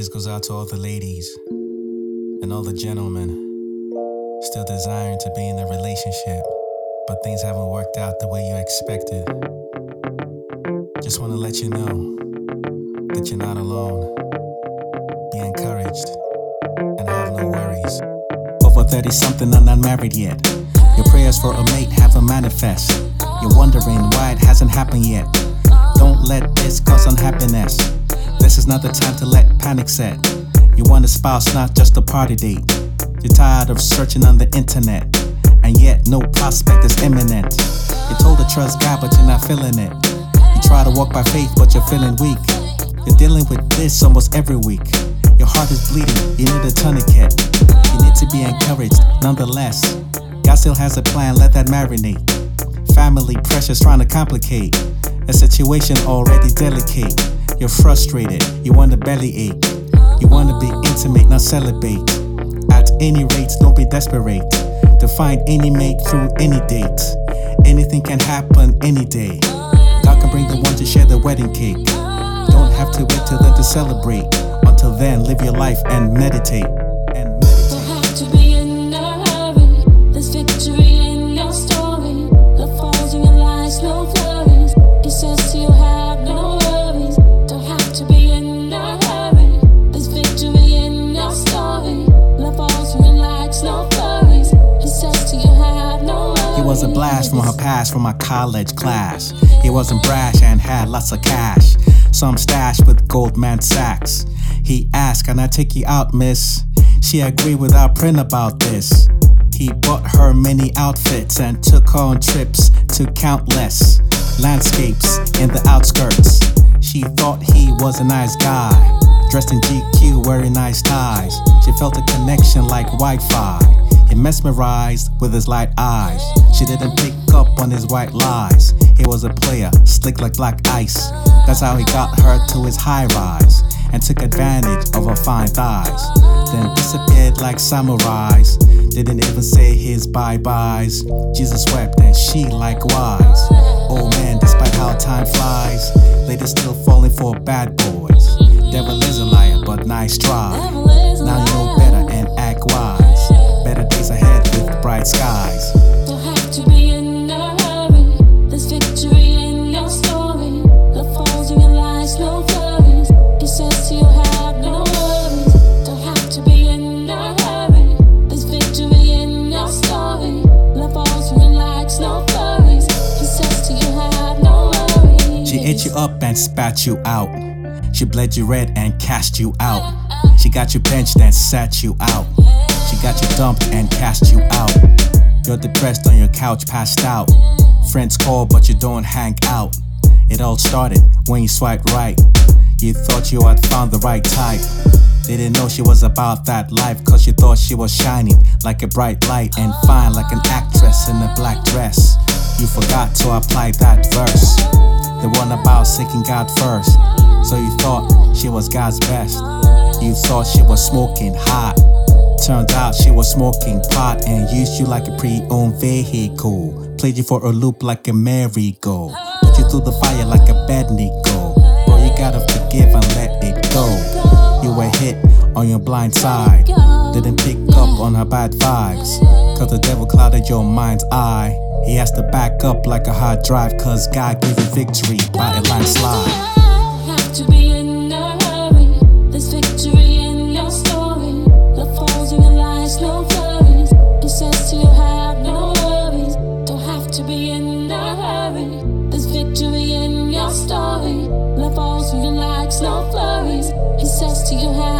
This goes out to all the ladies and all the gentlemen still desiring to be in a relationship, but things haven't worked out the way you expected. Just want to let you know that you're not alone. Be encouraged and have no worries. Over 30 something and not married yet. Your prayers for a mate haven't manifest. You're wondering why it hasn't happened yet. Don't let this cause unhappiness. This is not the time to let panic set. You want a spouse, not just a party date. You're tired of searching on the internet, and yet no prospect is imminent. You're told to trust God, but you're not feeling it. You try to walk by faith, but you're feeling weak. You're dealing with this almost every week. Your heart is bleeding, you need a tourniquet. You need to be encouraged, nonetheless. God still has a plan, let that marinate. Family pressures trying to complicate a situation already delicate. You're frustrated, you want a bellyache. You want to be intimate, not celebrate. At any rate, don't be desperate to find any mate through any date. Anything can happen any day. God can bring the one to share the wedding cake. Don't have to wait till then to celebrate. Until then, live your life and meditate. And meditate. Was a blast from her past from my college class. He wasn't brash and had lots of cash. Some stash with Goldman Sachs. He asked, Can I take you out, miss? She agreed without print about this. He bought her many outfits and took her on trips to countless landscapes in the outskirts. She thought he was a nice guy, dressed in GQ, wearing nice ties. She felt a connection like Wi Fi. He mesmerized with his light eyes. She didn't pick up on his white lies. He was a player, slick like black ice. That's how he got her to his high rise and took advantage of her fine thighs. Then disappeared like samurais. Didn't even say his bye byes. Jesus wept and she likewise. Oh man, despite how time flies, ladies still falling for bad boys. Devil is a liar, but nice try. Devil is a Now you know better and act wise. Ate you up and spat you out. She bled you red and cast you out. She got you benched and sat you out. She got you dumped and cast you out. You're depressed on your couch, passed out. Friends call, but you don't hang out. It all started when you swiped right. You thought you had found the right type. Didn't know she was about that life, cause you thought she was shining like a bright light and fine like an actress in a black dress. You forgot to apply that verse. The one about seeking God first. So you thought she was God's best. You thought she was smoking hot. Turned out she was smoking pot and used you like a pre-owned vehicle. Played you for a loop like a merry-go. Put you through the fire like a bad Nico. Bro, you gotta forgive and let it go. You were hit on your blind side. Didn't pick up on her bad vibes. Cause the devil clouded your mind's eye. He has to back up like a hard drive. Cause God gave you victory by a landslide. Don't have to be in a hurry. There's victory in your story. Love falls to you, have no worries. Don't have to be in a hurry. There's victory in your story. Love falls in your lies, no flurries. He says to you, have